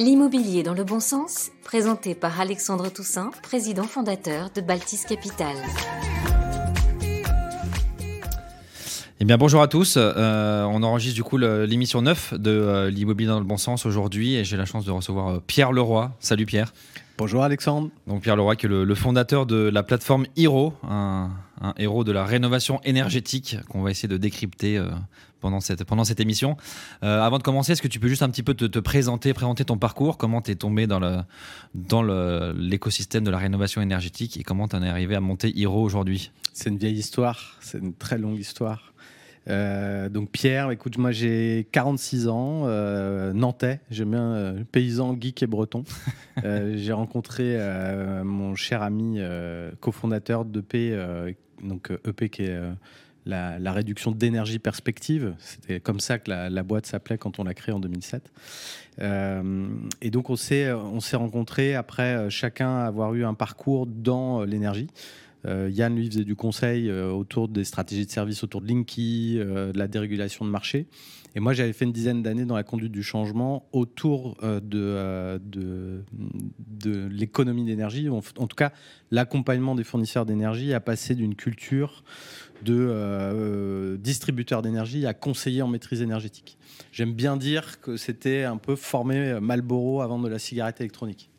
L'immobilier dans le bon sens, présenté par Alexandre Toussaint, président fondateur de Baltis Capital. Eh bien, bonjour à tous. Euh, on enregistre du coup l'émission 9 de euh, l'immobilier dans le bon sens aujourd'hui et j'ai la chance de recevoir euh, Pierre Leroy. Salut Pierre. Bonjour Alexandre. Donc Pierre Leroy qui est le, fondateur de la plateforme Hero, un, héros de la rénovation énergétique qu'on va essayer de décrypter pendant cette, pendant cette émission. avant de commencer, est-ce que tu peux juste un petit peu te, présenter, présenter ton parcours, comment tu es tombé dans, le, dans l'écosystème de la rénovation énergétique et comment tu en es arrivé à monter Hero aujourd'hui? C'est une vieille histoire, c'est une très longue histoire. Euh, donc Pierre, écoute, moi j'ai 46 ans, euh, nantais, j'aime bien euh, paysan, geek et breton. j'ai rencontré mon cher ami cofondateur d'EP, donc EP qui est la, réduction d'énergie perspective. C'était comme ça que la, boîte s'appelait quand on l'a créée en 2007. et donc on s'est, on s'est rencontrés après chacun avoir eu un parcours dans l'énergie. Euh, Yann, lui, faisait du conseil euh, autour des stratégies de service, autour de Linky, euh, de la dérégulation de marché. Et moi, j'avais fait une dizaine d'années dans la conduite du changement autour de, l'économie d'énergie. En, tout cas, l'accompagnement des fournisseurs d'énergie a passé d'une culture de distributeur d'énergie à conseiller en maîtrise énergétique. J'aime bien dire que c'était un peu formé Malboro avant de la cigarette électronique.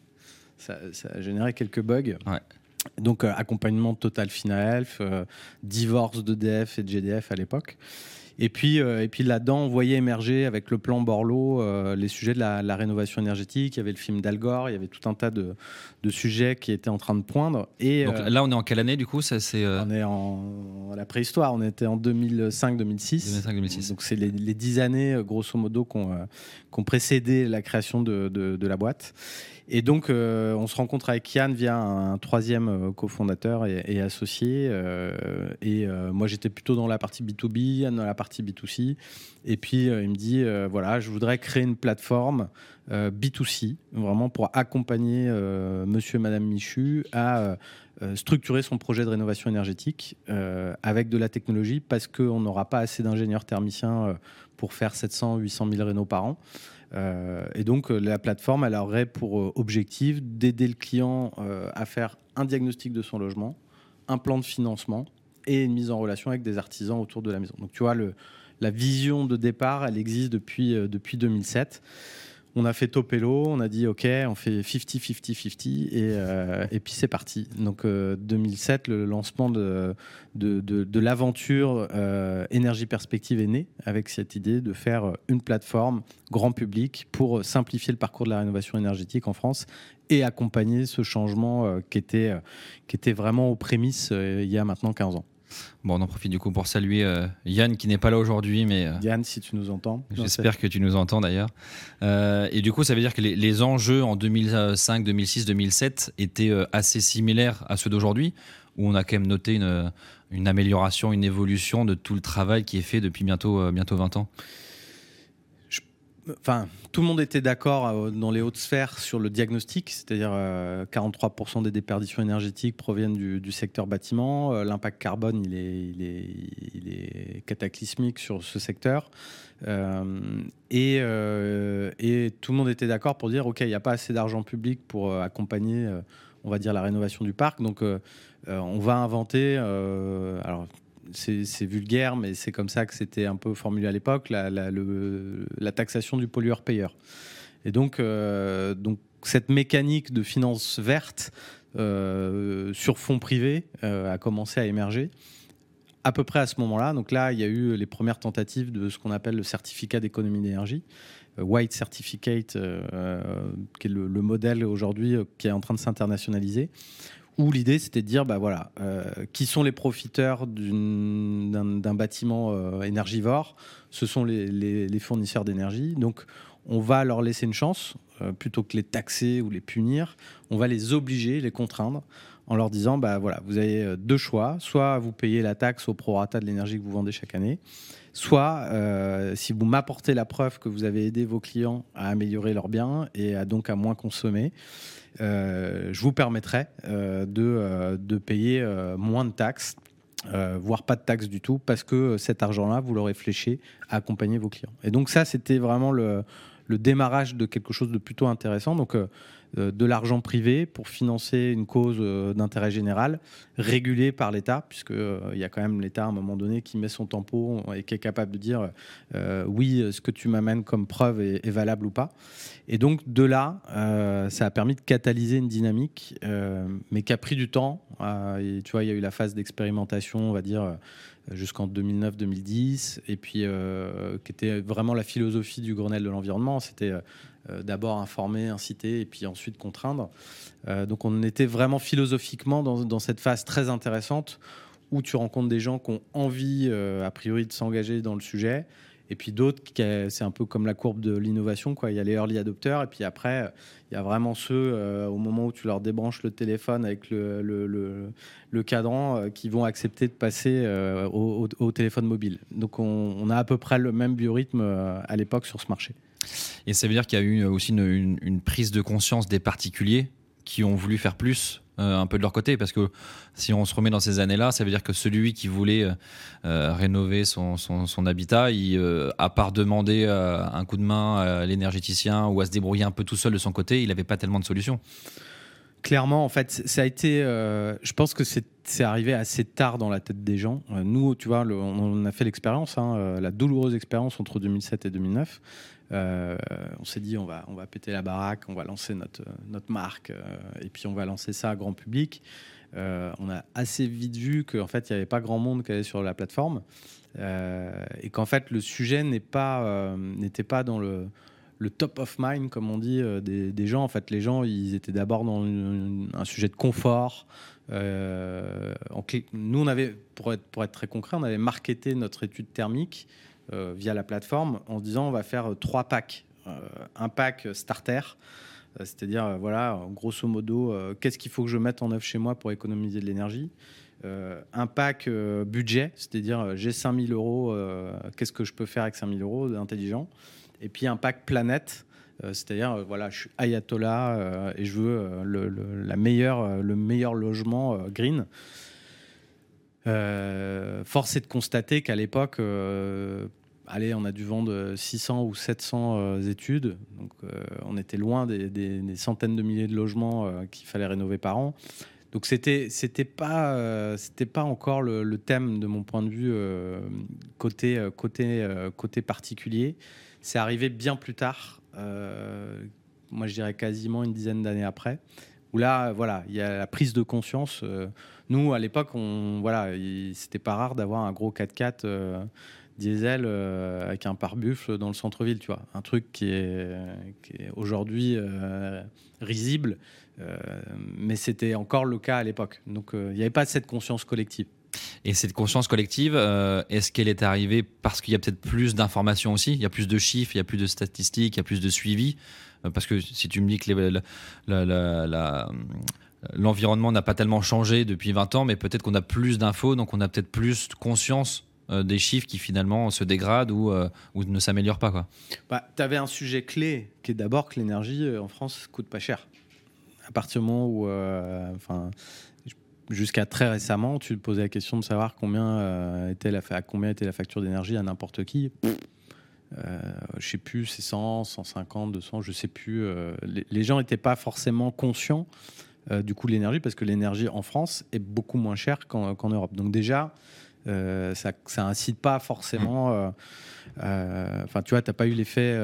Ça, a généré quelques bugs. Donc euh, accompagnement Total Finaelf, euh, divorce d'EDF et de GDF à l'époque. Et puis, euh, et puis là-dedans, on voyait émerger avec le plan Borloo les sujets de la, rénovation énergétique. Il y avait le film d'Al Gore, il y avait tout un tas de, sujets qui étaient en train de poindre. Et, Donc là, on est en quelle année du coup? Ça, c'est, On est en la préhistoire, on était en 2005-2006. 2005-2006. Donc c'est les, dix années, grosso modo, qui ont, précédé la création de, de la boîte. Et donc, euh, on se rencontre avec Yann via un, troisième euh, cofondateur et, associé. Euh, et moi, j'étais plutôt dans la partie B2B, Yann dans la partie B2C. Et puis, il me dit voilà, je voudrais créer une plateforme B2C, vraiment pour accompagner monsieur et madame Michu à structurer son projet de rénovation énergétique avec de la technologie parce qu'on n'aura pas assez d'ingénieurs thermiciens pour faire 700, 800 000 rénaux par an. Euh, et donc, euh, la plateforme, elle aurait pour euh, objectif d'aider le client à faire un diagnostic de son logement, un plan de financement et une mise en relation avec des artisans autour de la maison. Donc, tu vois, la vision de départ, elle existe depuis, depuis 2007 on a fait Topelo, on a dit ok, on fait 50-50-50 et, et puis c'est parti. Donc 2007, le lancement de, de, l'aventure Énergie Perspective est né avec cette idée de faire une plateforme grand public pour simplifier le parcours de la rénovation énergétique en France et accompagner ce changement qui, était, qui était vraiment aux prémices il y a maintenant 15 ans. Bon, on en profite du coup pour saluer euh, Yann qui n'est pas là aujourd'hui, mais euh, Yann, si tu nous entends. J'espère que tu nous entends d'ailleurs. Euh, et du coup, ça veut dire que les, enjeux en 2005, 2006, 2007 étaient assez similaires à ceux d'aujourd'hui, où on a quand même noté une, une, amélioration, une évolution de tout le travail qui est fait depuis bientôt, bientôt 20 ans? Enfin, tout le monde était d'accord euh, dans les hautes sphères sur le diagnostic, c'est-à-dire 43% euh, des déperditions énergétiques proviennent du, secteur bâtiment. Euh, l'impact carbone, il est, cataclysmique sur ce secteur. et, et, tout le monde était d'accord pour dire, OK, il n'y a pas assez d'argent public pour accompagner, on va dire, la rénovation du parc. Donc, on va inventer, alors c'est vulgaire, mais c'est comme ça que c'était un peu formulé à l'époque, la, taxation du pollueur-payeur. Et donc, euh, cette mécanique de finance verte euh, sur fonds privés euh, a commencé à émerger à peu près à ce moment-là. Donc là, il y a eu les premières tentatives de ce qu'on appelle le certificat d'économie d'énergie, White Certificate, qui est le modèle aujourd'hui qui est en train de s'internationaliser où l'idée c'était de dire bah voilà euh, qui sont les profiteurs d'un bâtiment euh, énergivore? Ce sont les, fournisseurs d'énergie. Donc on va leur laisser une chance euh, plutôt que les taxer ou les punir. On va les obliger les contraindre en leur disant bah voilà vous avez deux choix. Soit vous payez la taxe au prorata de l'énergie que vous vendez chaque année. Soit si vous m'apportez la preuve que vous avez aidé vos clients à améliorer leurs biens et à donc à moins consommer je vous permettrai euh, de, euh, de, payer moins de taxes, voire pas de taxes du tout, parce que cet argent-là, vous l'aurez fléché à accompagner vos clients. Et donc ça, c'était vraiment le, le démarrage de quelque chose de plutôt intéressant. Donc, euh, de l'argent privé pour financer une cause euh, d'intérêt général régulée par l'État, puisqu'il euh, il y a quand même l'État à un moment donné qui met son tempo et qui est capable de dire oui, ce que tu m'amènes comme preuve est, valable ou pas. Et donc de là, ça a permis de catalyser une dynamique, mais qui a pris du temps. tu vois, il y a eu la phase d'expérimentation, on va dire jusqu'en 2009-2010, et puis qui était vraiment la philosophie du Grenelle de l'environnement. C'était euh, d'abord informer, inciter et puis ensuite contraindre. Euh, donc on était vraiment philosophiquement dans, cette phase très intéressante où tu rencontres des gens qui ont envie, euh, a priori, de s'engager dans le sujet. Et puis d'autres, c'est un peu comme la courbe de l'innovation. Il y a les early adopters, et puis après, il y a vraiment ceux, au moment où tu leur débranches le téléphone avec le, le, cadran, qui vont accepter de passer au, téléphone mobile. Donc on, on, a à peu près le même biorhythme à l'époque sur ce marché. Et ça veut dire qu'il y a eu aussi une, prise de conscience des particuliers qui ont voulu faire plus euh, un peu de leur côté parce que si on se remet dans ces années-là, ça veut dire que celui qui voulait euh, euh, rénover son, habitat, il, à part demander un coup de main à l'énergéticien ou à se débrouiller un peu tout seul de son côté, il n'avait pas tellement de solutions. Clairement, en fait, ça a été. je pense que c'est arrivé assez tard dans la tête des gens. nous, tu vois, on a fait l'expérience, hein, la douloureuse expérience entre 2007 et 2009. Euh, on s'est dit on va, on va péter la baraque, on va lancer notre, notre marque euh, et puis on va lancer ça à grand public. Euh, on a assez vite vu qu'en fait il n'y avait pas grand monde qui allait sur la plateforme et qu'en fait le sujet n'était pas dans le, top of mind comme on dit des, gens. En fait les gens ils étaient d'abord dans un sujet de confort. nous on avait, pour être, très concret, on avait marketé notre étude thermique via la plateforme en disant on va faire trois packs. Euh, un pack starter, euh, c'est-à-dire, voilà, grosso modo, qu'est-ce qu'il faut que je mette en œuvre chez moi pour économiser de l'énergie un pack budget, c'est-à-dire j'ai 5000 euros, qu'est-ce que je peux faire avec 5000 euros d'intelligent Et puis un pack planète, c'est-à-dire voilà, je suis ayatollah et je veux la meilleure, le meilleur logement green. Force est de constater qu'à l'époque, allez, on a dû vendre 600 ou 700 euh, études. Donc, euh, on était loin des, centaines de milliers de logements euh, qu'il fallait rénover par an. Donc, c'était c'était pas c'était pas encore le, thème de mon point de vue côté côté côté particulier. C'est arrivé bien plus tard. moi, je dirais quasiment une dizaine d'années après. Où là, voilà, il y a la prise de conscience. Nous, à l'époque, on voilà, c'était pas rare d'avoir un gros 4x4 diesel euh, avec un pare-buffle dans le centre-ville, tu vois. Un truc qui est, aujourd'hui euh, risible, euh, mais c'était encore le cas à l'époque. Donc il n'y avait pas cette conscience collective. Et cette conscience collective, est-ce qu'elle est arrivée parce qu'il y a peut-être plus d'informations aussi? Il y a plus de chiffres, il y a plus de statistiques, il y a plus de suivi? Parce que si tu me dis que l'environnement n'a pas tellement changé depuis 20 ans, mais peut-être qu'on a plus d'infos, donc on a peut-être plus conscience euh, des chiffres qui finalement se dégradent ou, euh, ne s'améliorent pas. Bah, tu avais un sujet clé qui est d'abord que l'énergie euh, en France coûte pas cher. À partir du moment où, jusqu'à très récemment, tu te posais la question de savoir combien était la combien était la facture d'énergie à n'importe qui. Je sais plus, c'est 100, 150, 200, je sais plus. les, gens n'étaient pas forcément conscients du coût de l'énergie parce que l'énergie en France est beaucoup moins chère qu'en Europe. Donc déjà, euh, ça, ça incite pas forcément. Euh, euh, enfin, tu vois, t'as pas eu l'effet,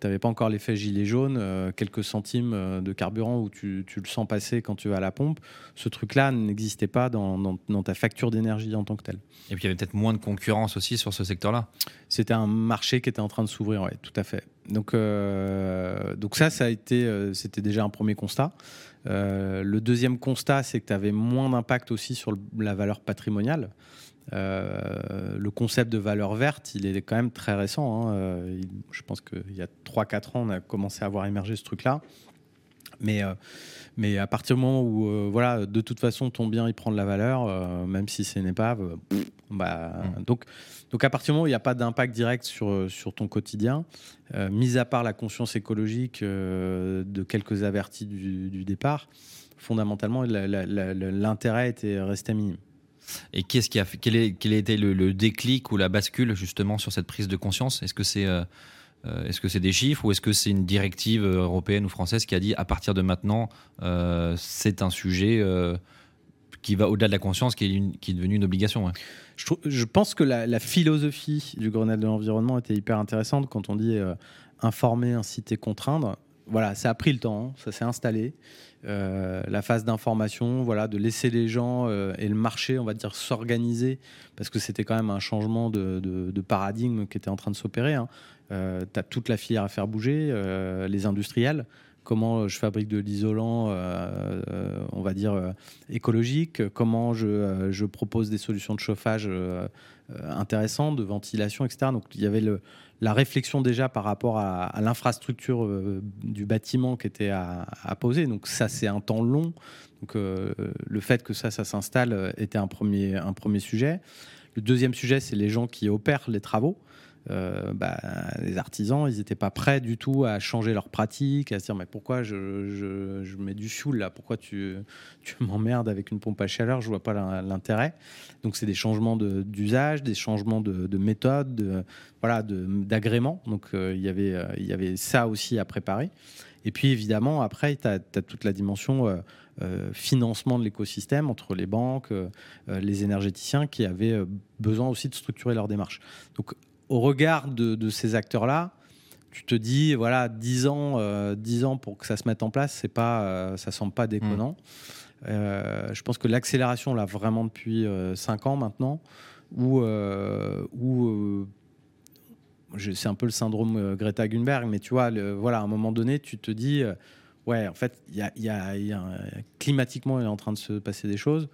t'avais pas encore l'effet gilet jaune, quelques centimes de carburant où tu, tu, le sens passer quand tu vas à la pompe. Ce truc-là n'existait pas dans, dans, ta facture d'énergie en tant que telle. Et puis il y avait peut-être moins de concurrence aussi sur ce secteur-là. C'était un marché qui était en train de s'ouvrir, oui, tout à fait. Donc, donc ça, ça a été, c'était déjà un premier constat. le deuxième constat, c'est que tu avais moins d'impact aussi sur la valeur patrimoniale. Euh, le concept de valeur verte, il est quand même très récent. Hein. Euh, je pense qu'il y a 3-4 ans, on a commencé à voir émerger ce truc-là. Mais, euh, mais à partir du moment où, voilà, de toute façon, ton bien, il prend de la valeur, même si c'est une épave, bah, mmh. donc, donc à partir du moment où il n'y a pas d'impact direct sur, sur ton quotidien, mis à part la conscience écologique de quelques avertis du, départ, fondamentalement, l'intérêt était resté minime. Et qu'est-ce qui a fait, quel, est, quel a été le, déclic ou la bascule justement sur cette prise de conscience? Est-ce que c'est euh, est-ce que c'est des chiffres ou est-ce que c'est une directive européenne ou française qui a dit à partir de maintenant, c'est un sujet qui va au-delà de la conscience, qui est, qui est devenu une obligation je, pense que la, philosophie du Grenelle de l'environnement était hyper intéressante quand on dit informer, inciter, contraindre. Voilà, ça a pris le temps, ça s'est installé. Euh, la phase d'information, voilà, de laisser les gens euh, et le marché, on va dire, s'organiser, parce que c'était quand même un changement de, paradigme qui était en train de s'opérer. Hein. Euh, tu as toute la filière à faire bouger, les industriels, comment je fabrique de l'isolant, on va dire, écologique, comment je, propose des solutions de chauffage intéressantes, de ventilation, etc. Donc il y avait la réflexion déjà par rapport à, l'infrastructure euh, du bâtiment qui était à, poser. Donc ça, c'est un temps long. Donc euh, le fait que ça, ça s'installe euh, était un premier, un premier sujet. Le deuxième sujet, c'est les gens qui opèrent les travaux. Euh, bah, les artisans, ils n'étaient pas prêts du tout à changer leurs pratiques, à se dire mais pourquoi je, mets du fioul là, pourquoi tu, m'emmerdes avec une pompe à chaleur, je vois pas l'intérêt. Donc c'est des changements d'usage, des changements de, de méthode, de, voilà, d'agrément. Donc euh, il y avait, euh, il y avait ça aussi à préparer. Et puis évidemment, après, tu as, toute la dimension financement de l'écosystème entre les banques, les énergéticiens qui avaient besoin aussi de structurer leur démarche. Donc au regard de, ces acteurs-là, tu te dis, voilà, 10 ans, euh, ans pour que ça se mette en place, c'est pas, euh, ça semble pas déconnant. Mm. Euh, je pense que l'accélération, là, vraiment depuis 5 ans maintenant, où, où c'est un peu le syndrome Greta Thunberg, mais tu vois, voilà, à un moment donné, tu te dis, ouais, en fait, y y a, climatiquement, il est en train de se passer des choses.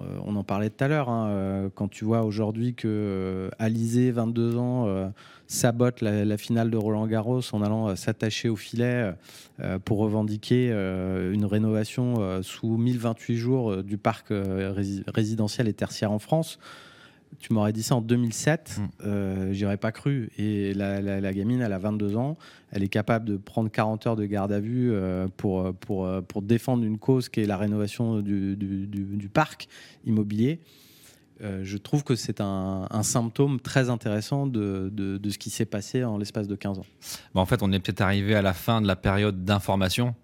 Euh, on en parlait tout à l'heure, hein, euh, quand tu vois aujourd'hui que euh, Alizé, 22 ans, sabote la, finale de Roland Garros en allant s'attacher au filet pour revendiquer une rénovation sous 1028 jours du parc résidentiel et tertiaire en France tu m'aurais dit ça en 2007, mm. euh, j'aurais pas cru. Et la, gamine, elle a 22 ans, elle est capable de prendre 40 heures de garde à vue euh, pour, pour, euh, pour défendre une cause qui est la rénovation du, du, parc immobilier. Euh, je trouve que c'est un, symptôme très intéressant de, de, ce qui s'est passé en l'espace de 15 ans. en fait, on est peut-être arrivé à la fin de la période d'information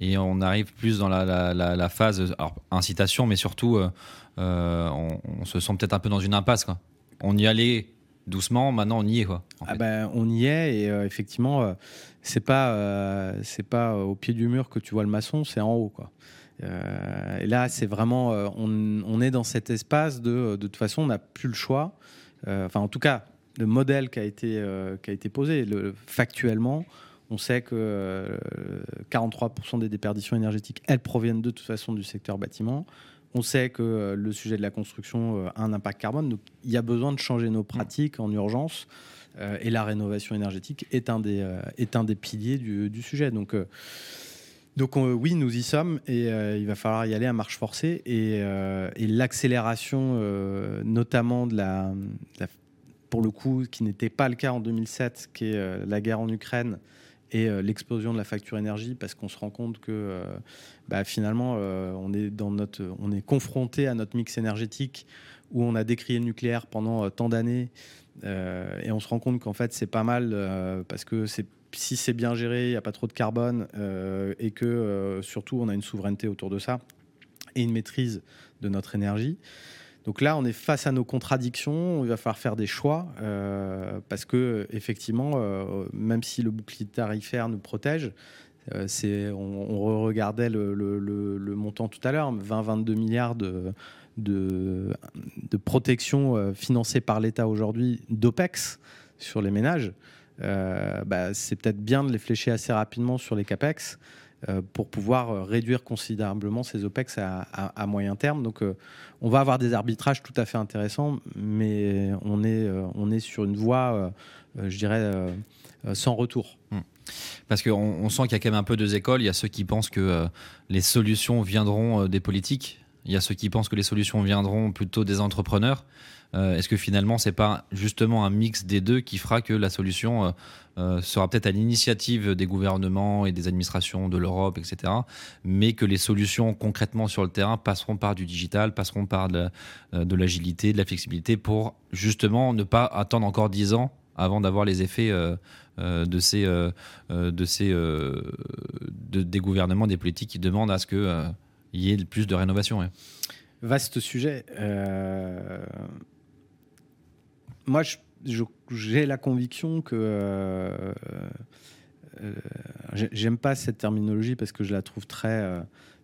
et on arrive plus dans la, la, phase alors, incitation, mais surtout, euh, euh, on, se sent peut-être un peu dans une impasse. Quoi. On y allait doucement, maintenant on y est. Quoi, ah ben, on y est, et euh, effectivement, c'est pas, c'est pas au pied du mur que tu vois le maçon, c'est en haut. Quoi. et là, c'est vraiment, on, on, est dans cet espace de, de toute façon, on n'a plus le choix. Enfin, en tout cas, le modèle qui a été, qui a été posé, le, factuellement, on sait que 43% euh, des déperditions énergétiques, elles proviennent de toute façon du secteur bâtiment. On sait que euh, le sujet de la construction euh, a un impact carbone. Donc, il y a besoin de changer nos pratiques en urgence. et la rénovation énergétique est un des, est un des piliers du, sujet. Donc, donc oui, nous y sommes et il va falloir y aller à marche forcée. Et, l'accélération, notamment de la, pour le coup, qui n'était pas le cas en 2007, qui est la guerre en Ukraine et euh, l'explosion de la facture énergie parce qu'on se rend compte que euh, bah, finalement euh, on est dans notre on est confronté à notre mix énergétique où on a décrié le nucléaire pendant tant d'années et on se rend compte qu'en fait c'est pas mal parce que si c'est bien géré, il n'y a pas trop de carbone et que surtout on a une souveraineté autour de ça et une maîtrise de notre énergie. Donc là, on est face à nos contradictions. Il va falloir faire des choix euh, parce que effectivement, euh, même si le bouclier tarifaire nous protège, euh, on, regardait le, montant tout à l'heure, 20-22 milliards de, protection financée par l'État aujourd'hui d'OPEX sur les ménages. Bah, c'est peut-être bien de les flécher assez rapidement sur les CAPEX pour pouvoir euh, réduire considérablement ces OPEX à, moyen terme. Donc, euh, on va avoir des arbitrages tout à fait intéressants, mais on est, on est sur une voie, je dirais, sans retour. Hmm. Parce qu'on on sent qu'il y a quand même un peu deux écoles. Il y a ceux qui pensent que les solutions viendront des politiques. Il y a ceux qui pensent que les solutions viendront plutôt des entrepreneurs. Euh, est-ce que finalement, c'est pas justement un mix des deux qui fera que la solution euh, euh, sera peut-être à l'initiative des gouvernements et des administrations de l'Europe, etc., mais que les solutions concrètement sur le terrain passeront par du digital, passeront par de, l'agilité, de la flexibilité pour justement ne pas attendre encore 10 ans avant d'avoir les effets de ces, de ces des gouvernements, des politiques qui demandent à ce qu'il y ait plus de rénovation. Vaste sujet. Moi, j'ai la conviction que euh, j'aime pas cette terminologie parce que je la trouve très, euh,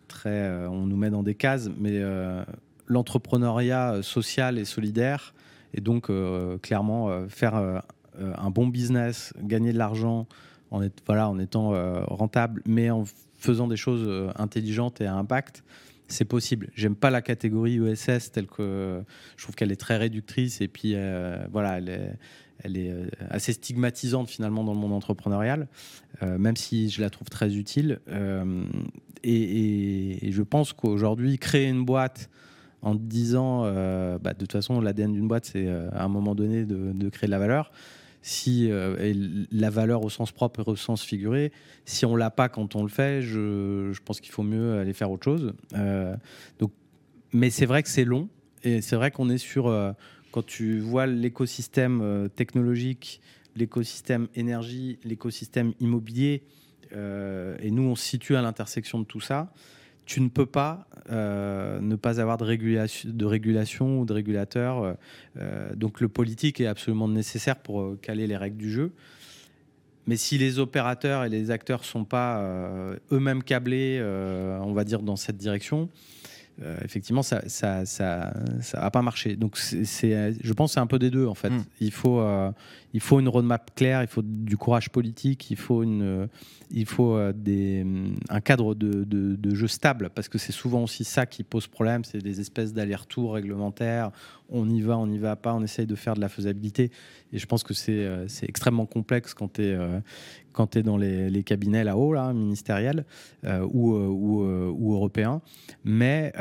très, euh, on nous met dans des cases, mais l'entrepreneuriat social et solidaire, et donc clairement faire un bon business, gagner de l'argent en, étant rentable, mais en faisant des choses intelligentes et à impact, c'est possible. J'aime pas la catégorie ESS telle que je trouve qu'elle est très réductrice et puis voilà, elle est, euh, assez stigmatisante finalement dans le monde entrepreneurial, euh, même si je la trouve très utile. Euh, et, je pense qu'aujourd'hui, créer une boîte en disant, bah, de toute façon, l'ADN d'une boîte, c'est à un moment donné de, créer de la valeur. Si la valeur au sens propre et au sens figuré, si on l'a pas quand on le fait, je, pense qu'il faut mieux aller faire autre chose. donc, mais c'est vrai que c'est long et c'est vrai qu'on est sur quand tu vois l'écosystème euh, technologique, l'écosystème énergie, l'écosystème immobilier, euh, et nous on se situe à l'intersection de tout ça, tu ne peux pas euh, ne pas avoir de régulation, de ou de régulateur. donc le politique est absolument nécessaire pour caler les règles du jeu. Mais si les opérateurs et les acteurs sont pas eux-mêmes câblés, on va dire, dans cette direction, euh, effectivement, ça ça, ça, ça va pas marcher. Donc, c'est, je pense c'est un peu des deux, en fait. Hmm. Il, faut, euh, il faut une roadmap claire, il faut du courage politique, il faut, une, il faut euh, des, un cadre de, de, jeu stable, parce que c'est souvent aussi ça qui pose problème, c'est des espèces d'allers-retours réglementaires. On y va, on n'y va pas, on essaye de faire de la faisabilité. Et je pense que c'est, c'est extrêmement complexe quand tu es, quand tu es dans les, cabinets là-haut, là, ministériels euh, ou, euh, ou, euh, ou, européens. Mais,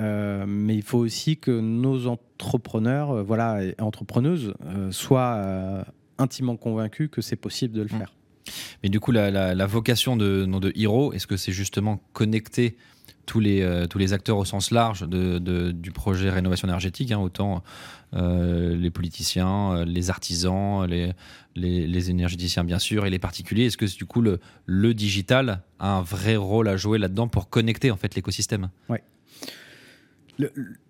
mais il faut aussi que nos entrepreneurs voilà, et entrepreneuses soient intimement convaincus que c'est possible de le mmh. faire. Mais du coup, la, vocation de, de Hero, est-ce que c'est justement connecter tous les, euh, tous les acteurs au sens large de, du projet rénovation énergétique, hein, autant euh, les politiciens, euh, les artisans, les, les, énergéticiens bien sûr, et les particuliers. Est-ce que du coup le, le digital a un vrai rôle à jouer là-dedans pour connecter en fait l'écosystème? Ouais.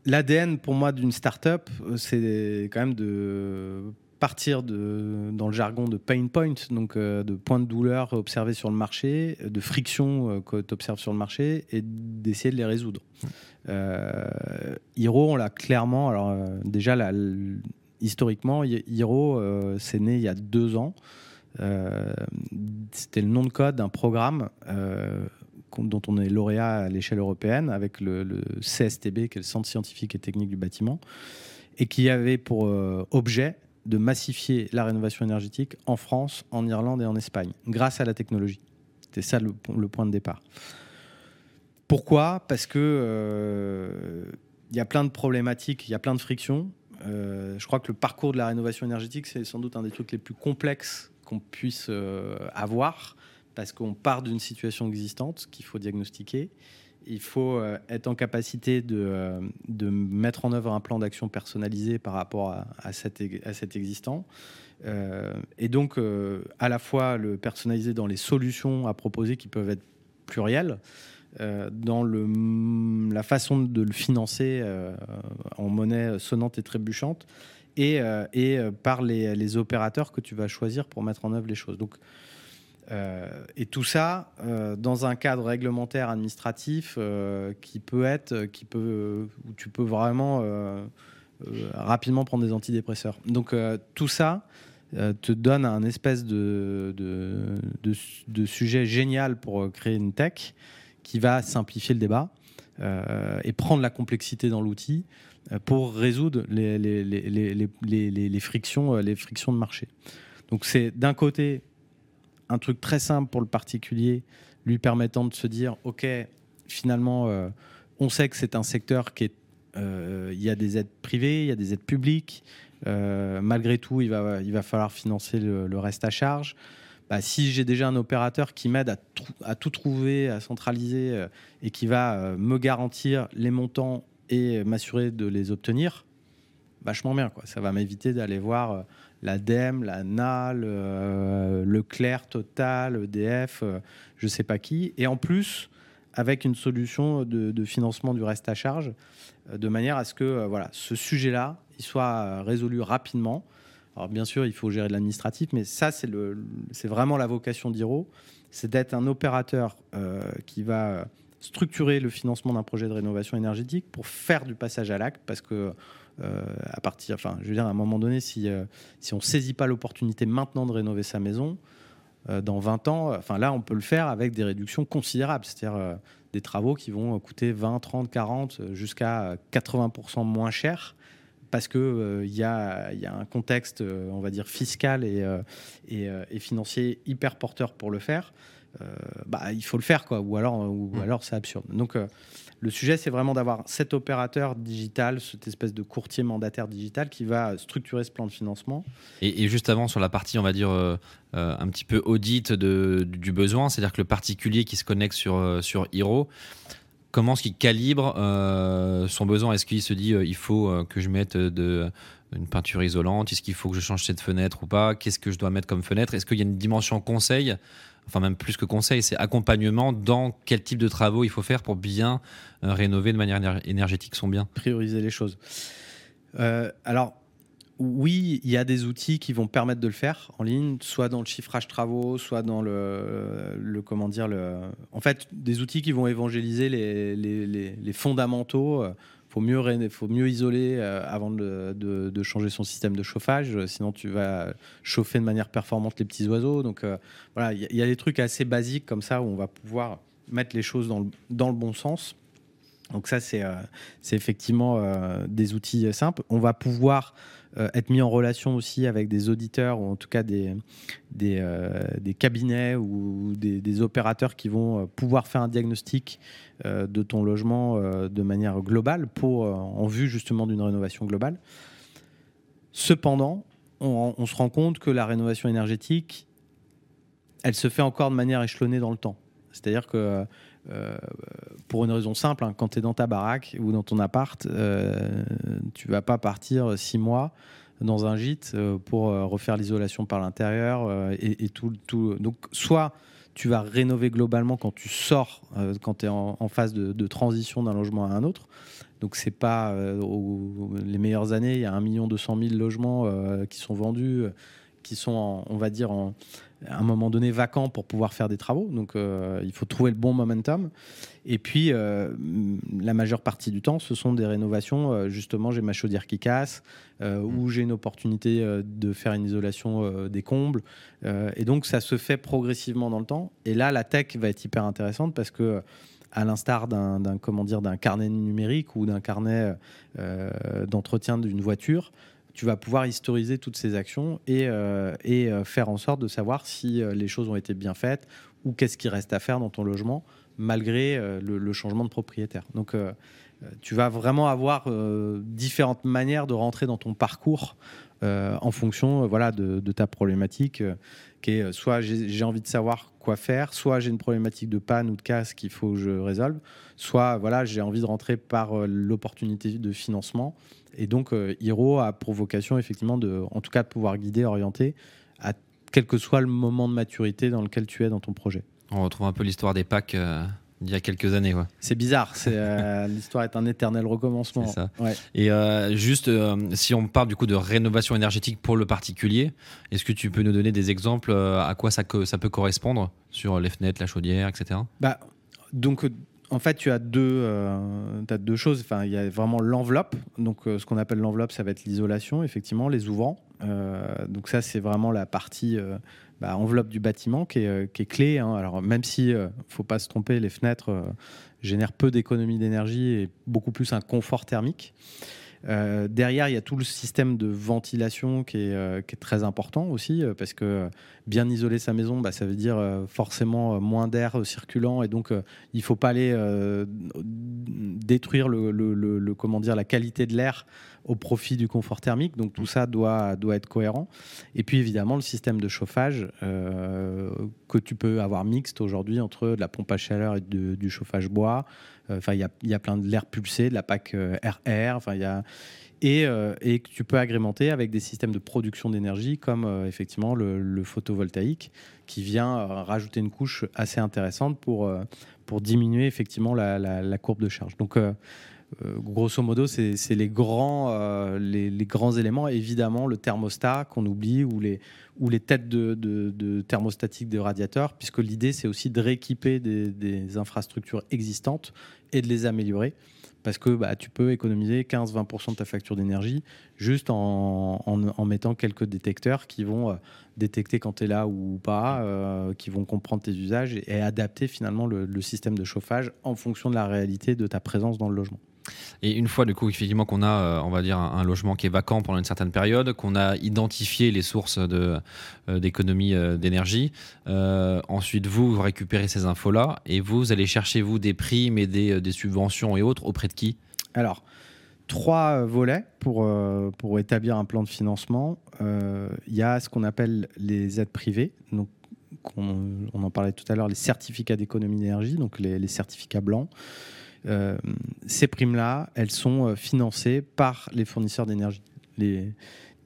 L'ADN pour moi d'une start-up, c'est quand même de partir de, dans le jargon de pain point, donc euh, de points de douleur observés sur le marché, de friction euh, que tu observes sur le marché, et d'essayer de les résoudre. Euh, Hiro, on l'a clairement, alors euh, déjà, historiquement, Hiro, c'est né il y a deux ans. C'était le nom de code d'un programme dont on est lauréat à l'échelle européenne avec le, le, CSTB, qui est le Centre scientifique et technique du bâtiment, et qui avait pour objet de massifier la rénovation énergétique en France, en Irlande et en Espagne, grâce à la technologie. C'était ça le, point de départ. Pourquoi? Parce que euh, y a plein de problématiques, il y a plein de frictions. Euh, je crois que le parcours de la rénovation énergétique, c'est sans doute un des trucs les plus complexes qu'on puisse euh, avoir, parce qu'on part d'une situation existante qu'il faut diagnostiquer il faut euh, être en capacité euh, de, mettre en œuvre un plan d'action personnalisé par rapport à, cet, existant. Euh, et donc, à la fois le personnaliser dans les solutions à proposer qui peuvent être plurielles, dans la façon de le financer en monnaie sonnante et trébuchante, et, par les, les, opérateurs que tu vas choisir pour mettre en œuvre les choses. Donc, et tout ça euh, dans un cadre réglementaire administratif euh, qui peut être, qui peut, où tu peux vraiment rapidement prendre des antidépresseurs. Donc tout ça te donne un espèce de, sujet génial pour créer une tech qui va simplifier le débat et prendre la complexité dans l'outil pour résoudre les, frictions, les frictions de marché. Donc c'est d'un côté un truc très simple pour le particulier, lui permettant de se dire, OK, finalement, euh, on sait que c'est un secteur qui est... Euh, il y a des aides privées, il y a des aides publiques. Euh, malgré tout, il va, falloir financer le, reste à charge. Bah, si j'ai déjà un opérateur qui m'aide à, à, tout trouver, à centraliser et qui va me garantir les montants et m'assurer de les obtenir, vachement bien. Quoi. Ça va m'éviter d'aller voir l'ADEME, la NAL, Leclerc, Total, EDF, je sais pas qui. Et en plus, avec une solution de, financement du reste à charge, de manière à ce que voilà, ce sujet-là il soit résolu rapidement. Alors bien sûr, il faut gérer de l'administratif, mais ça, c'est, vraiment la vocation d'Hiro, c'est d'être un opérateur qui va structurer le financement d'un projet de rénovation énergétique pour faire du passage à l'acte, parce que euh, à partir, enfin, je veux dire, à un moment donné, si, euh, si on saisit pas l'opportunité maintenant de rénover sa maison, euh, dans 20 ans, enfin là, on peut le faire avec des réductions considérables, c'est-à-dire des travaux qui vont coûter 20, 30, 40, jusqu'à 80% moins cher parce que il y, a, y, a, un contexte, on va dire, fiscal et, et, et, financier hyper porteur pour le faire. bah, il faut le faire, quoi. Ou alors, ou mmh. alors c'est absurde. Donc, le sujet, c'est vraiment d'avoir cet opérateur digital, cette espèce de courtier mandataire digital qui va structurer ce plan de financement. Et, juste avant, sur la partie, on va dire, euh, euh, un petit peu audit du besoin, c'est-à-dire que le particulier qui se connecte sur, euh, sur Hero, comment est-ce qu'il calibre son besoin? Est-ce qu'il se dit, il faut que je mette de une peinture isolante? Est-ce qu'il faut que je change cette fenêtre ou pas? Qu'est-ce que je dois mettre comme fenêtre? Est-ce qu'il y a une dimension conseil enfin même plus que conseil, c'est accompagnement dans quel type de travaux il faut faire pour bien euh, rénover de manière énergétique son bien. Prioriser les choses. Euh, alors, oui, il y a des outils qui vont permettre de le faire en ligne, soit dans le chiffrage travaux, soit dans le, comment dire, le, en fait, des outils qui vont évangéliser les fondamentaux euh, faut mieux, faut mieux isoler euh, avant de, changer son système de chauffage, euh, sinon tu vas chauffer de manière performante les petits oiseaux. Donc euh, voilà, il y, a des trucs assez basiques comme ça où on va pouvoir mettre les choses dans le, bon sens. Donc ça, c'est effectivement des outils simples. On va pouvoir euh, être mis en relation aussi avec des auditeurs ou en tout cas des, des, euh, cabinets ou des, opérateurs qui vont euh, pouvoir faire un diagnostic de ton logement de manière globale pour, en vue justement d'une rénovation globale. Cependant, on, se rend compte que la rénovation énergétique, elle se fait encore de manière échelonnée dans le temps. C'est-à-dire que pour une raison simple, hein, quand tu es dans ta baraque ou dans ton appart, euh, tu vas pas partir six mois dans un gîte euh, pour euh, refaire l'isolation par l'intérieur et, tout. Donc, soit tu vas rénover globalement quand tu sors, quand tu es en, phase de, transition d'un logement à un autre. Donc, c'est pas les meilleures années. Il y a 1 200 000 logements qui sont vendus, qui sont, on va dire, en, à un moment donné vacant pour pouvoir faire des travaux. Donc euh, il faut trouver le bon momentum. Et puis euh, la majeure partie du temps, ce sont des rénovations. Euh, justement, j'ai ma chaudière qui casse, ou j'ai une opportunité de faire une isolation des combles. et donc ça se fait progressivement dans le temps. Et là, la tech va être hyper intéressante parce que à l'instar d'un comment dire d'un carnet numérique ou d'un carnet d'entretien d'une voiture, tu vas pouvoir historiser toutes ces actions et, euh, euh, faire en sorte de savoir si euh, les choses ont été bien faites ou qu'est-ce qui reste à faire dans ton logement malgré le, changement de propriétaire. Donc, tu vas vraiment avoir différentes manières de rentrer dans ton parcours en fonction voilà, de, ta problématique, est soit j'ai envie de savoir quoi faire, soit j'ai une problématique de panne ou de casse qu'il faut que je résolve, soit voilà, j'ai envie de rentrer par l'opportunité de financement et donc, euh, Hiro a pour vocation, effectivement, de, en tout cas, de pouvoir guider, orienter, à quel que soit le moment de maturité dans lequel tu es dans ton projet. On retrouve un peu l'histoire des packs euh, d'il y a quelques années. C'est bizarre, euh, l'histoire est un éternel recommencement. Ça. Et juste, si on parle du coup de rénovation énergétique pour le particulier, est-ce que tu peux nous donner des exemples à quoi ça, ça peut correspondre sur les fenêtres, la chaudière, etc. Bah, donc, en fait, tu as deux, euh, as deux choses. Enfin, il y a vraiment l'enveloppe. Donc, euh, ce qu'on appelle l'enveloppe, ça va être l'isolation, effectivement, les ouvrants. Euh, donc, ça, c'est vraiment la partie bah, enveloppe du bâtiment qui est, est clé. Hein. Alors, même si, ne faut pas se tromper, les fenêtres génèrent peu d'économie d'énergie et beaucoup plus un confort thermique. Euh, derrière, il y a tout le système de ventilation qui est, euh, très important aussi, euh, parce que bien isoler sa maison, bah, ça veut dire forcément moins d'air circulant, et donc il ne faut pas aller détruire le, la qualité de l'air au profit du confort thermique. Donc tout ça doit être cohérent. Et puis évidemment le système de chauffage que tu peux avoir mixte aujourd'hui entre de la pompe à chaleur et du chauffage bois. Enfin, il y a, y a, plein de l'air pulsé, de la PAC RR. Enfin, il y a Et, et, que tu peux agrémenter avec des systèmes de production d'énergie comme effectivement le, photovoltaïque qui vient rajouter une couche assez intéressante pour, pour diminuer effectivement la, la courbe de charge. Donc euh, grosso modo, c'est les grands, euh, les, grands éléments. Évidemment, le thermostat qu'on oublie ou les, ou les têtes de, de, thermostatiques des radiateurs, puisque l'idée, c'est aussi de rééquiper des, infrastructures existantes et de les améliorer. Parce que bah, tu peux économiser 15-20% de ta facture d'énergie juste en, mettant quelques détecteurs qui vont euh, détecter quand tu es là ou pas, qui vont comprendre tes usages et, adapter finalement le système de chauffage en fonction de la réalité de ta présence dans le logement. Et une fois, du coup, effectivement, qu'on a, euh, on va dire, un, logement qui est vacant pendant une certaine période, qu'on a identifié les sources euh, d'économie euh, d'énergie, ensuite, vous, récupérez ces infos-là et vous allez chercher, vous, des primes et des, des subventions et autres auprès de qui? Alors, trois volets pour, pour établir un plan de financement. Il y a ce qu'on appelle les aides privées. Donc, on, en parlait tout à l'heure, les certificats d'économie d'énergie, donc les certificats blancs. Euh, ces primes-là, elles sont euh, financées par les fournisseurs d'énergie, les,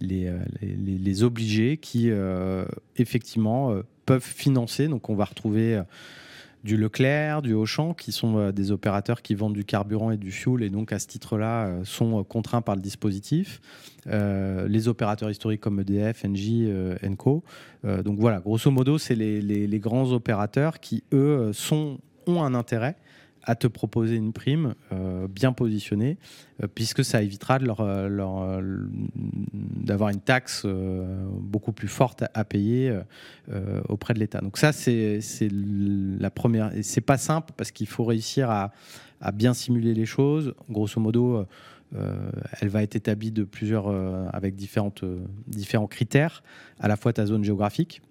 euh, obligés qui, effectivement, peuvent financer. Donc, on va retrouver du Leclerc, du Auchan, qui sont des opérateurs qui vendent du carburant et du fuel, et donc à ce titre-là sont contraints par le dispositif. les opérateurs historiques comme EDF, Engie, Enco. donc voilà, grosso modo, c'est les, grands opérateurs qui, eux, ont un intérêt à te proposer une prime euh, bien positionnée, euh, puisque ça évitera euh, d'avoir une taxe beaucoup plus forte à, payer auprès de l'État. Donc ça, c'est, la première. Et c'est pas simple parce qu'il faut réussir à, bien simuler les choses. Grosso modo, elle va être établie de plusieurs, avec différents critères, à la fois ta zone géographique.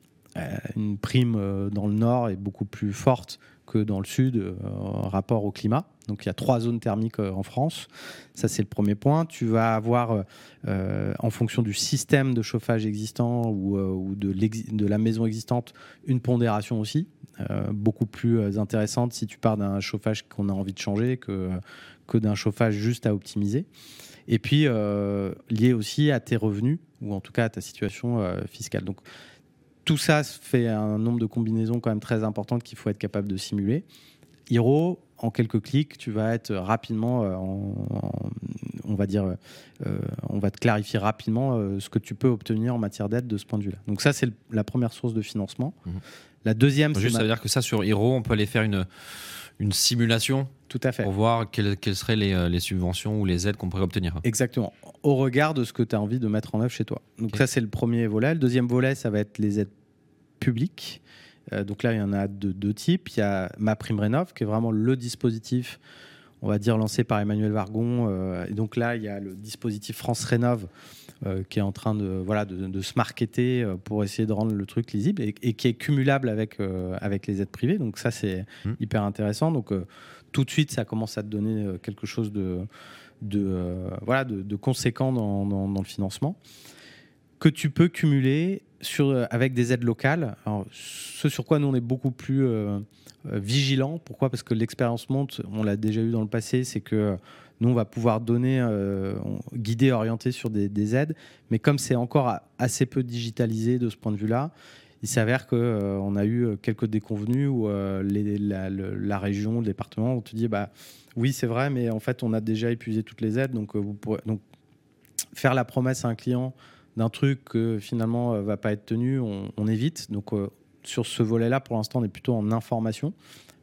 une prime dans le nord est beaucoup plus forte que dans le sud euh, rapport au climat. Donc il y a trois zones thermiques euh, en France. Ça c'est le premier point. Tu vas avoir, euh, en fonction du système de chauffage existant ou, de, de, la maison existante, une pondération aussi, beaucoup plus intéressante si tu pars d'un chauffage qu'on a envie de changer que, que d'un chauffage juste à optimiser. Et puis lié aussi à tes revenus ou en tout cas à ta situation fiscale. Donc tout ça fait un nombre de combinaisons quand même très importantes qu'il faut être capable de simuler. Hero, en quelques clics, tu vas être rapidement, euh, on va dire, euh, on va te clarifier rapidement euh, ce que tu peux obtenir en matière d'aide de ce point de vue-là. Donc ça, c'est la première source de financement. Mhm. La deuxième, c'est... ça veut dire que ça, sur Hero, on peut aller faire une, une simulation tout à fait. Pour voir quelles, seraient les, subventions ou les aides qu'on pourrait obtenir. Exactement. Au regard de ce que tu as envie de mettre en œuvre chez toi. Donc, ça, c'est le premier volet. Le deuxième volet, ça va être les aides public. Euh, donc là, il y en a de deux types. Il y a Ma Prime Rénov, qui est vraiment le dispositif, on va dire, lancé par Emmanuel Vargon. Euh, et donc là, il y a le dispositif France Rénov, euh, qui est en train de, voilà, de, se marketer pour essayer de rendre le truc lisible et, qui est cumulable avec, avec les aides privées. Donc ça, c'est mmh. hyper intéressant. Donc tout de suite, ça commence à te donner quelque chose de, de, voilà, de, conséquent dans, dans, dans, le financement que tu peux cumuler euh, avec des aides locales. ce sur quoi nous on est beaucoup plus euh, euh, vigilants. Pourquoi? Parce que l'expérience monte, on l'a déjà eu dans le passé, c'est que nous on va pouvoir donner, guider, orienter sur des, aides, mais comme c'est encore assez peu digitalisé de ce point de vue-là, il s'avère qu'on on a eu quelques déconvenus où la, région, le département, on te dit bah oui c'est vrai, mais en fait on a déjà épuisé toutes les aides, donc vous pourrez donc faire la promesse à un client d'un truc que finalement euh, va pas être tenu, on, évite. Donc euh, sur ce volet-là, pour l'instant, on est plutôt en information,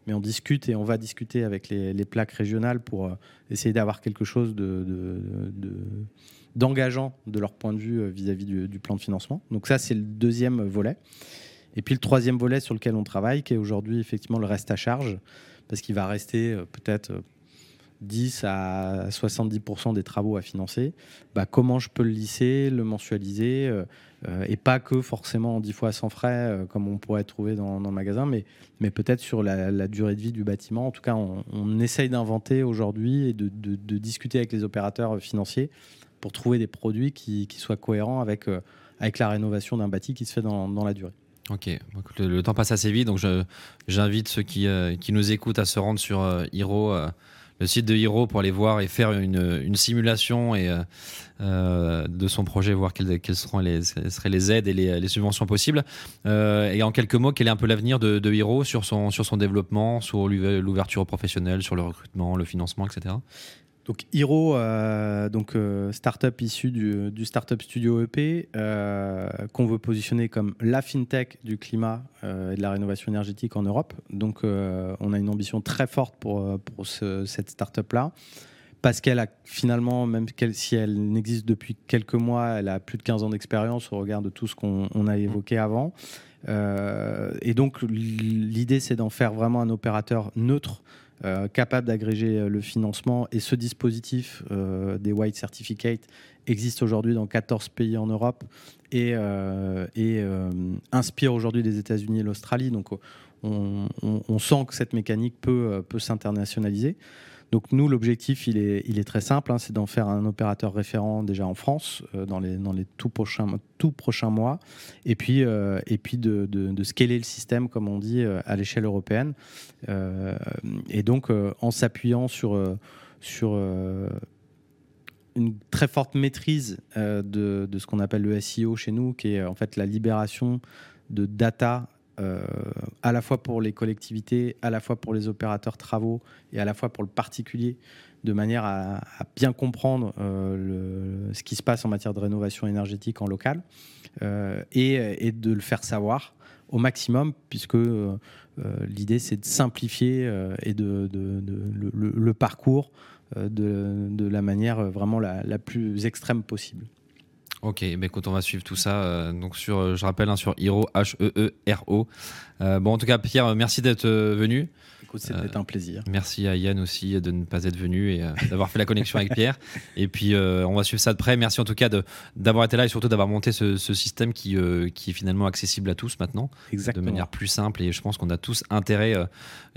mais on discute et on va discuter avec les, plaques régionales pour euh, essayer d'avoir quelque chose de, d'engageant de, leur point de vue vis-à-vis du, plan de financement. Donc ça, c'est le deuxième volet. Et puis le troisième volet sur lequel on travaille, qui est aujourd'hui effectivement le reste à charge, parce qu'il va rester peut-être 10 à 70% des travaux à financer, bah, comment je peux le lisser, le mensualiser, euh, euh, et pas que forcément 10 fois sans frais, euh, comme on pourrait trouver dans, le magasin, mais, mais peut-être sur la, durée de vie du bâtiment. En tout cas, on, essaye d'inventer aujourd'hui et de, discuter avec les opérateurs financiers pour trouver des produits qui, soient cohérents avec, avec la rénovation d'un bâti qui se fait dans, la durée. Ok, le, temps passe assez vite, donc j'invite ceux qui, qui nous écoutent à se rendre sur Hero le site de Hero pour aller voir et faire une, simulation et, de son projet, voir quelles, seront les, seraient les aides et les, subventions possibles. et en quelques mots, quel est un peu l'avenir de, de Hero sur son, sur son développement, sur l'ouverture aux professionnels, sur le recrutement, le financement, etc. Donc Hero, euh, donc euh, startup issue du, du, startup studio EP, euh, qu'on veut positionner comme la fintech du climat et de la rénovation énergétique en Europe. Donc on a une ambition très forte pour, pour cette startup là, parce qu'elle a finalement, même si elle n'existe depuis quelques mois, elle a plus de 15 ans d'expérience au regard de tout ce qu'on a évoqué avant. et donc l'idée c'est d'en faire vraiment un opérateur neutre euh, capable d'agréger euh, le financement. Et ce dispositif euh, des White Certificates existe aujourd'hui dans 14 pays en Europe et, inspire aujourd'hui les États-Unis et l'Australie. Donc on, on, sent que cette mécanique peut, peut s'internationaliser. Donc nous, l'objectif, il est, il est très simple, hein, c'est d'en faire un opérateur référent déjà en France euh, dans, les, dans les tout prochains, mois, et puis, euh, et puis de, scaler le système, comme on dit, euh, à l'échelle européenne. et donc, en s'appuyant sur, une très forte maîtrise de, ce qu'on appelle le SEO chez nous, qui est en fait la libération de data euh, à la fois pour les collectivités, à la fois pour les opérateurs travaux et à la fois pour le particulier, de manière à, bien comprendre euh, ce qui se passe en matière de rénovation énergétique en local euh, et, de le faire savoir au maximum, puisque l'idée c'est de simplifier le, parcours de, la manière vraiment la plus extrême possible. Ok, bah écoute, on va suivre tout ça. Euh, donc sur, euh, je rappelle, hein, sur Hero, H-E-E-R-O. Euh, bon, en tout cas, Pierre, merci d'être venu. Écoute, c'était un plaisir. Merci à Yann aussi de ne pas être venu et d'avoir fait la connexion avec Pierre. Et puis, on va suivre ça de près. Merci en tout cas d'avoir été là et surtout d'avoir monté ce, système qui, qui est finalement accessible à tous maintenant. Exactement. De manière plus simple. Et je pense qu'on a tous intérêt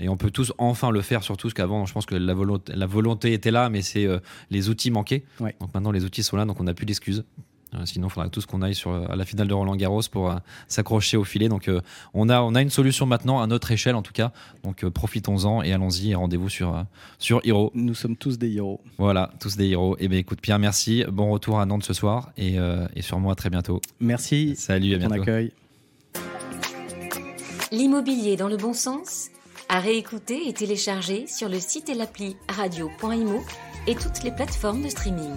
et on peut tous enfin le faire, surtout parce qu'avant, je pense que la volonté, la volonté était là, mais c'est les outils manquaient. Donc maintenant, les outils sont là, donc on n'a plus d'excuses. Euh, sinon, il faudra tous qu'on aille sur, à la finale de Roland Garros pour euh, s'accrocher au filet. Donc, euh, on, a, on a une solution maintenant à notre échelle, en tout cas. Donc, profitons-en et allons-y et rendez-vous sur, sur Hero. Nous sommes tous des héros. Voilà, tous des héros. Et eh bien, écoute, Pierre, merci. Bon retour à Nantes ce soir et, et sûrement à très bientôt. Merci. Salut, à bientôt. accueil. L'immobilier dans le bon sens, à réécouter et télécharger sur le site et l'appli radio.imo et toutes les plateformes de streaming.